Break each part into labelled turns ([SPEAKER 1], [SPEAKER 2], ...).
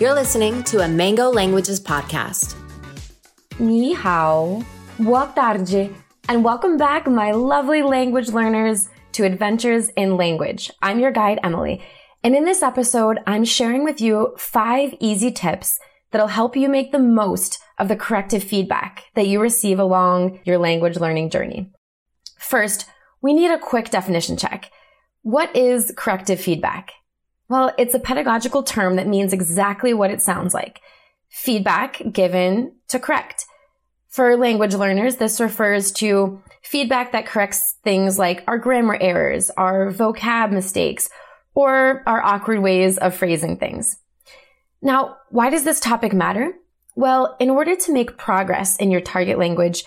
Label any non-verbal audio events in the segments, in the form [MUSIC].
[SPEAKER 1] You're listening to a Mango Languages podcast.
[SPEAKER 2] Ni hao, buak tarde, and welcome back, my lovely language learners, to Adventures in Language. I'm your guide, Emily. And in this episode, I'm sharing with you five easy tips that'll help you make the most of the corrective feedback that you receive along your language learning journey. First, we need a quick definition check. What is corrective feedback? Well, it's a pedagogical term that means exactly what it sounds like. Feedback given to correct. For language learners, this refers to feedback that corrects things like our grammar errors, our vocab mistakes, or our awkward ways of phrasing things. Now, why does this topic matter? Well, in order to make progress in your target language,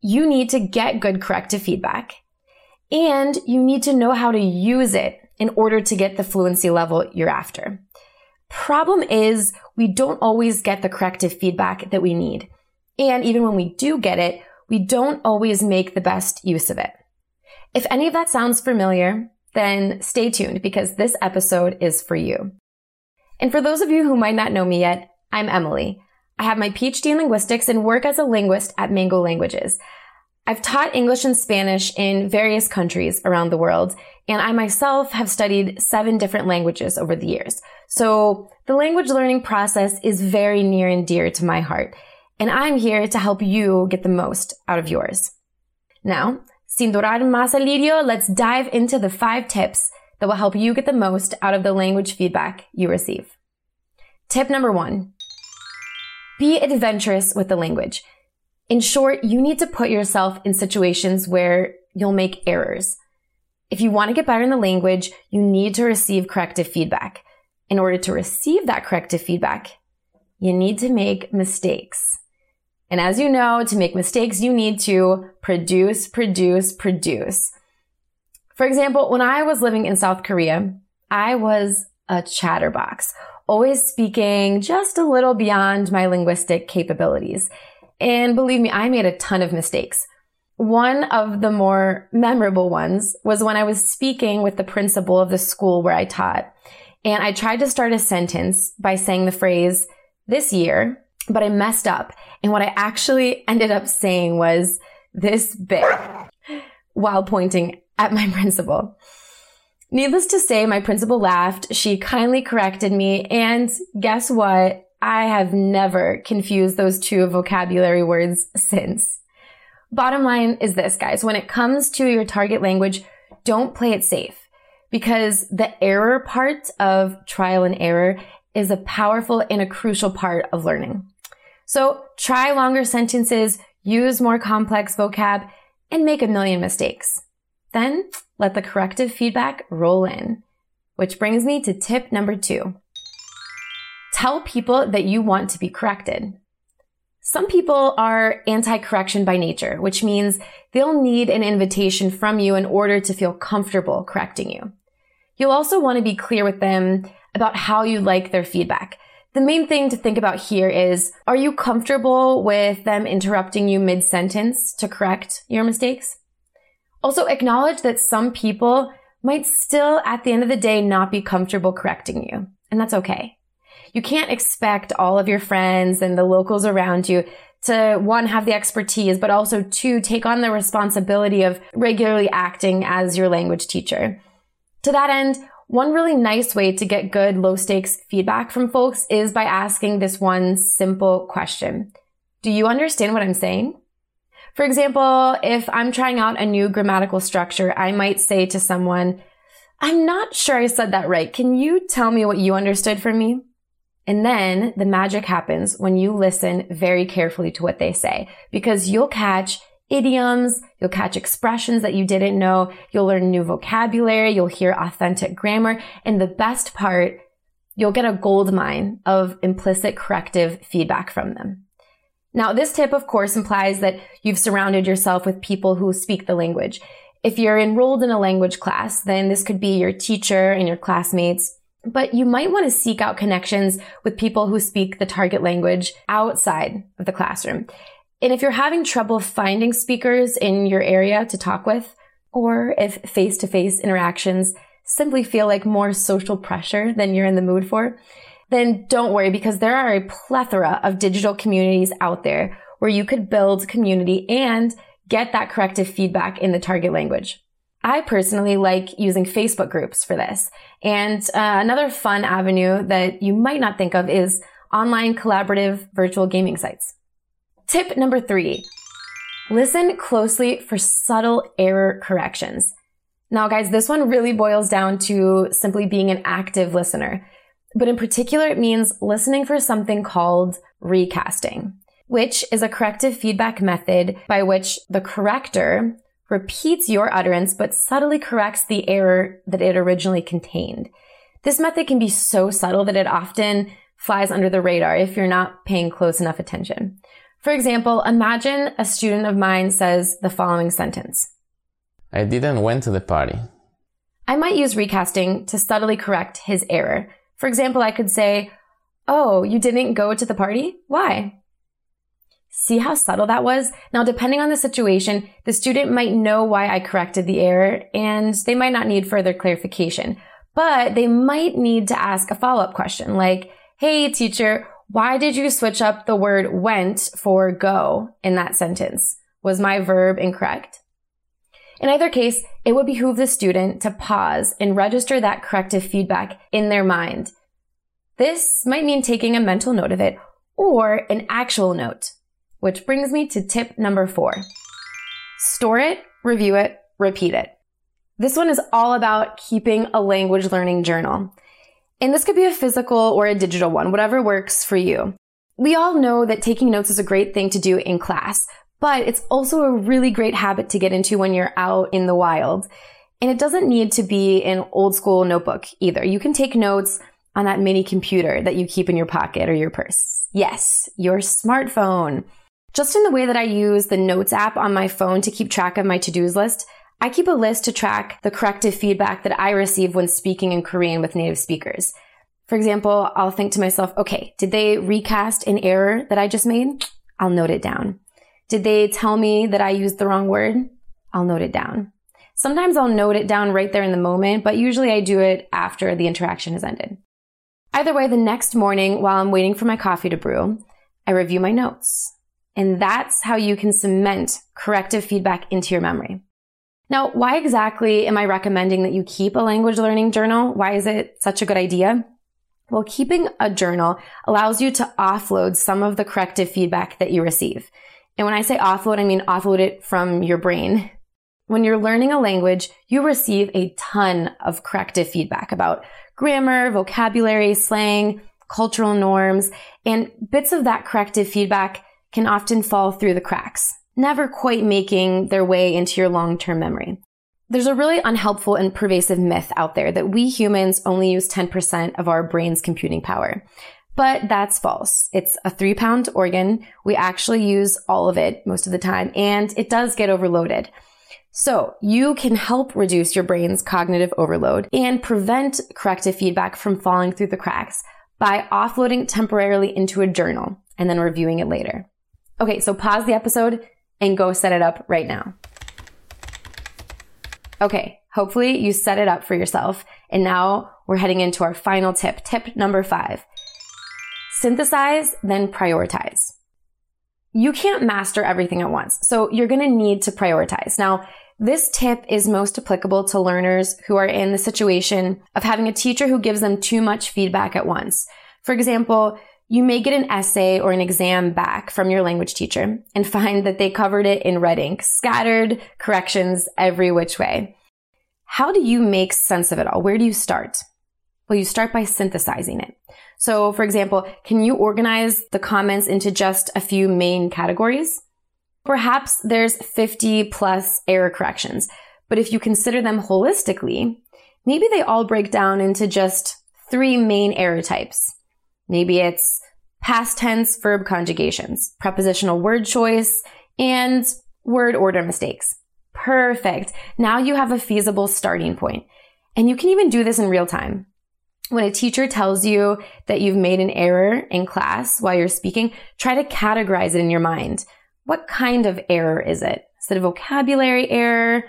[SPEAKER 2] you need to get good corrective feedback and you need to know how to use it in order to get the fluency level you're after. Problem is, we don't always get the corrective feedback that we need. And even when we do get it, we don't always make the best use of it. If any of that sounds familiar, then stay tuned because this episode is for you. And for those of you who might not know me yet, I'm Emily. I have my PhD in linguistics and work as a linguist at Mango Languages. I've taught English and Spanish in various countries around the world, and I myself have studied seven different languages over the years. So the language learning process is very near and dear to my heart, and I'm here to help you get the most out of yours. Now, sin durar más el lirio, let's dive into the five tips that will help you get the most out of the language feedback you receive. Tip number one. Be adventurous with the language. In short, you need to put yourself in situations where you'll make errors. If you want to get better in the language, you need to receive corrective feedback. In order to receive that corrective feedback, you need to make mistakes. And as you know, to make mistakes, you need to produce, produce, produce. For example, when I was living in South Korea, I was a chatterbox, always speaking just a little beyond my linguistic capabilities. And believe me, I made a ton of mistakes. One of the more memorable ones was when I was speaking with the principal of the school where I taught. And I tried to start a sentence by saying the phrase, this year, but I messed up. And what I actually ended up saying was, this big, while pointing at my [LAUGHS] principal. Needless to say, my principal laughed. She kindly corrected me. And guess what? I have never confused those two vocabulary words since. Bottom line is this, guys. When it comes to your target language, don't play it safe because the error part of trial and error is a powerful and a crucial part of learning. So try longer sentences, use more complex vocab, and make a million mistakes. Then let the corrective feedback roll in. Which brings me to tip number two. Tell people that you want to be corrected. Some people are anti-correction by nature, which means they'll need an invitation from you in order to feel comfortable correcting you. You'll also want to be clear with them about how you like their feedback. The main thing to think about here is, are you comfortable with them interrupting you mid-sentence to correct your mistakes? Also acknowledge that some people might still at the end of the day not be comfortable correcting you, and that's okay you can't expect all of your friends and the locals around you to one, have the expertise, but also two, take on the responsibility of regularly acting as your language teacher. To that end, one really nice way to get good low stakes feedback from folks is by asking this one simple question. Do you understand what I'm saying? For example, if I'm trying out a new grammatical structure, I might say to someone, I'm not sure I said that right. Can you tell me what you understood from me? And then the magic happens when you listen very carefully to what they say because you'll catch idioms, you'll catch expressions that you didn't know, you'll learn new vocabulary, you'll hear authentic grammar, and the best part, you'll get a gold mine of implicit corrective feedback from them. Now, this tip, of course, implies that you've surrounded yourself with people who speak the language. If you're enrolled in a language class, then this could be your teacher and your classmates. But you might want to seek out connections with people who speak the target language outside of the classroom. And if you're having trouble finding speakers in your area to talk with, or if face to face interactions simply feel like more social pressure than you're in the mood for, then don't worry because there are a plethora of digital communities out there where you could build community and get that corrective feedback in the target language. I personally like using Facebook groups for this. And uh, another fun avenue that you might not think of is online collaborative virtual gaming sites. Tip number three, listen closely for subtle error corrections. Now guys, this one really boils down to simply being an active listener. But in particular, it means listening for something called recasting, which is a corrective feedback method by which the corrector repeats your utterance but subtly corrects the error that it originally contained. This method can be so subtle that it often flies under the radar if you're not paying close enough attention. For example, imagine a student of mine says the following sentence.
[SPEAKER 3] I didn't went to the party.
[SPEAKER 2] I might use recasting to subtly correct his error. For example, I could say, Oh, you didn't go to the party? Why? See how subtle that was? Now, depending on the situation, the student might know why I corrected the error and they might not need further clarification, but they might need to ask a follow-up question like, Hey, teacher, why did you switch up the word went for go in that sentence? Was my verb incorrect? In either case, it would behoove the student to pause and register that corrective feedback in their mind. This might mean taking a mental note of it or an actual note, which brings me to tip number four. Store it, review it, repeat it. This one is all about keeping a language learning journal. And this could be a physical or a digital one, whatever works for you. We all know that taking notes is a great thing to do in class, but it's also a really great habit to get into when you're out in the wild. And it doesn't need to be an old school notebook either. You can take notes on that mini computer that you keep in your pocket or your purse. Yes, your smartphone. Just in the way that I use the notes app on my phone to keep track of my to-dos list, I keep a list to track the corrective feedback that I receive when speaking in Korean with native speakers. For example, I'll think to myself, okay, did they recast an error that I just made? I'll note it down. Did they tell me that I used the wrong word? I'll note it down. Sometimes I'll note it down right there in the moment, but usually I do it after the interaction has ended. Either way, the next morning while I'm waiting for my coffee to brew, I review my notes. And that's how you can cement corrective feedback into your memory. Now, why exactly am I recommending that you keep a language learning journal? Why is it such a good idea? Well, keeping a journal allows you to offload some of the corrective feedback that you receive. And when I say offload, I mean offload it from your brain. When you're learning a language, you receive a ton of corrective feedback about grammar, vocabulary, slang, cultural norms, and bits of that corrective feedback can often fall through the cracks, never quite making their way into your long-term memory. There's a really unhelpful and pervasive myth out there that we humans only use 10% of our brain's computing power. But that's false. It's a three pound organ. We actually use all of it most of the time and it does get overloaded. So you can help reduce your brain's cognitive overload and prevent corrective feedback from falling through the cracks by offloading temporarily into a journal and then reviewing it later. Okay, so pause the episode and go set it up right now. Okay, hopefully you set it up for yourself. And now we're heading into our final tip, tip number five synthesize, then prioritize. You can't master everything at once, so you're to need to prioritize. Now, this tip is most applicable to learners who are in the situation of having a teacher who gives them too much feedback at once. For example, you may get an essay or an exam back from your language teacher and find that they covered it in red ink, scattered corrections every which way. How do you make sense of it all? Where do you start? Well, you start by synthesizing it. So for example, can you organize the comments into just a few main categories? Perhaps there's 50 plus error corrections, but if you consider them holistically, maybe they all break down into just three main error types. Maybe it's past tense verb conjugations, prepositional word choice, and word order mistakes. Perfect. Now you have a feasible starting point. And you can even do this in real time. When a teacher tells you that you've made an error in class while you're speaking, try to categorize it in your mind. What kind of error is it? Is it a vocabulary error?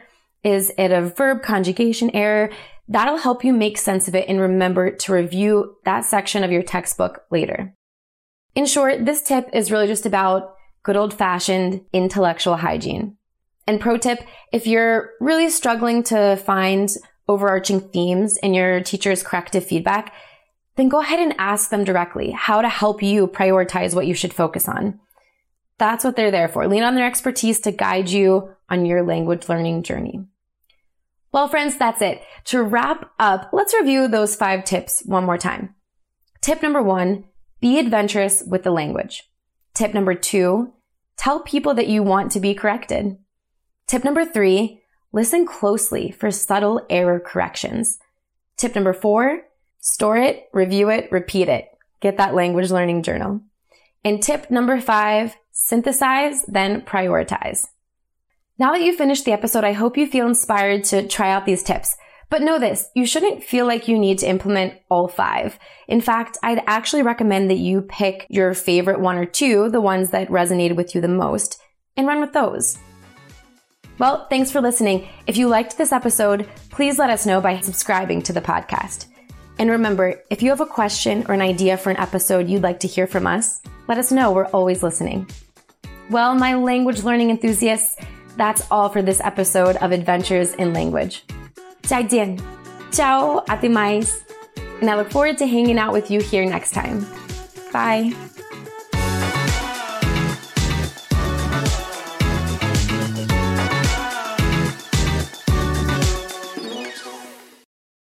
[SPEAKER 2] Is it a verb conjugation error? That'll help you make sense of it and remember to review that section of your textbook later. In short, this tip is really just about good old fashioned intellectual hygiene. And pro tip, if you're really struggling to find overarching themes in your teacher's corrective feedback, then go ahead and ask them directly how to help you prioritize what you should focus on. That's what they're there for. Lean on their expertise to guide you on your language learning journey. Well, friends, that's it. To wrap up, let's review those five tips one more time. Tip number one, be adventurous with the language. Tip number two, tell people that you want to be corrected. Tip number three, listen closely for subtle error corrections. Tip number four, store it, review it, repeat it. Get that language learning journal. And tip number five, synthesize, then prioritize. Now that you've finished the episode, I hope you feel inspired to try out these tips. But know this, you shouldn't feel like you need to implement all five. In fact, I'd actually recommend that you pick your favorite one or two, the ones that resonated with you the most, and run with those. Well, thanks for listening. If you liked this episode, please let us know by subscribing to the podcast. And remember, if you have a question or an idea for an episode you'd like to hear from us, let us know. We're always listening. Well, my language learning enthusiasts, that's all for this episode of Adventures in Language. 再见. Ciao, ate mais. And I look forward to hanging out with you here next time. Bye.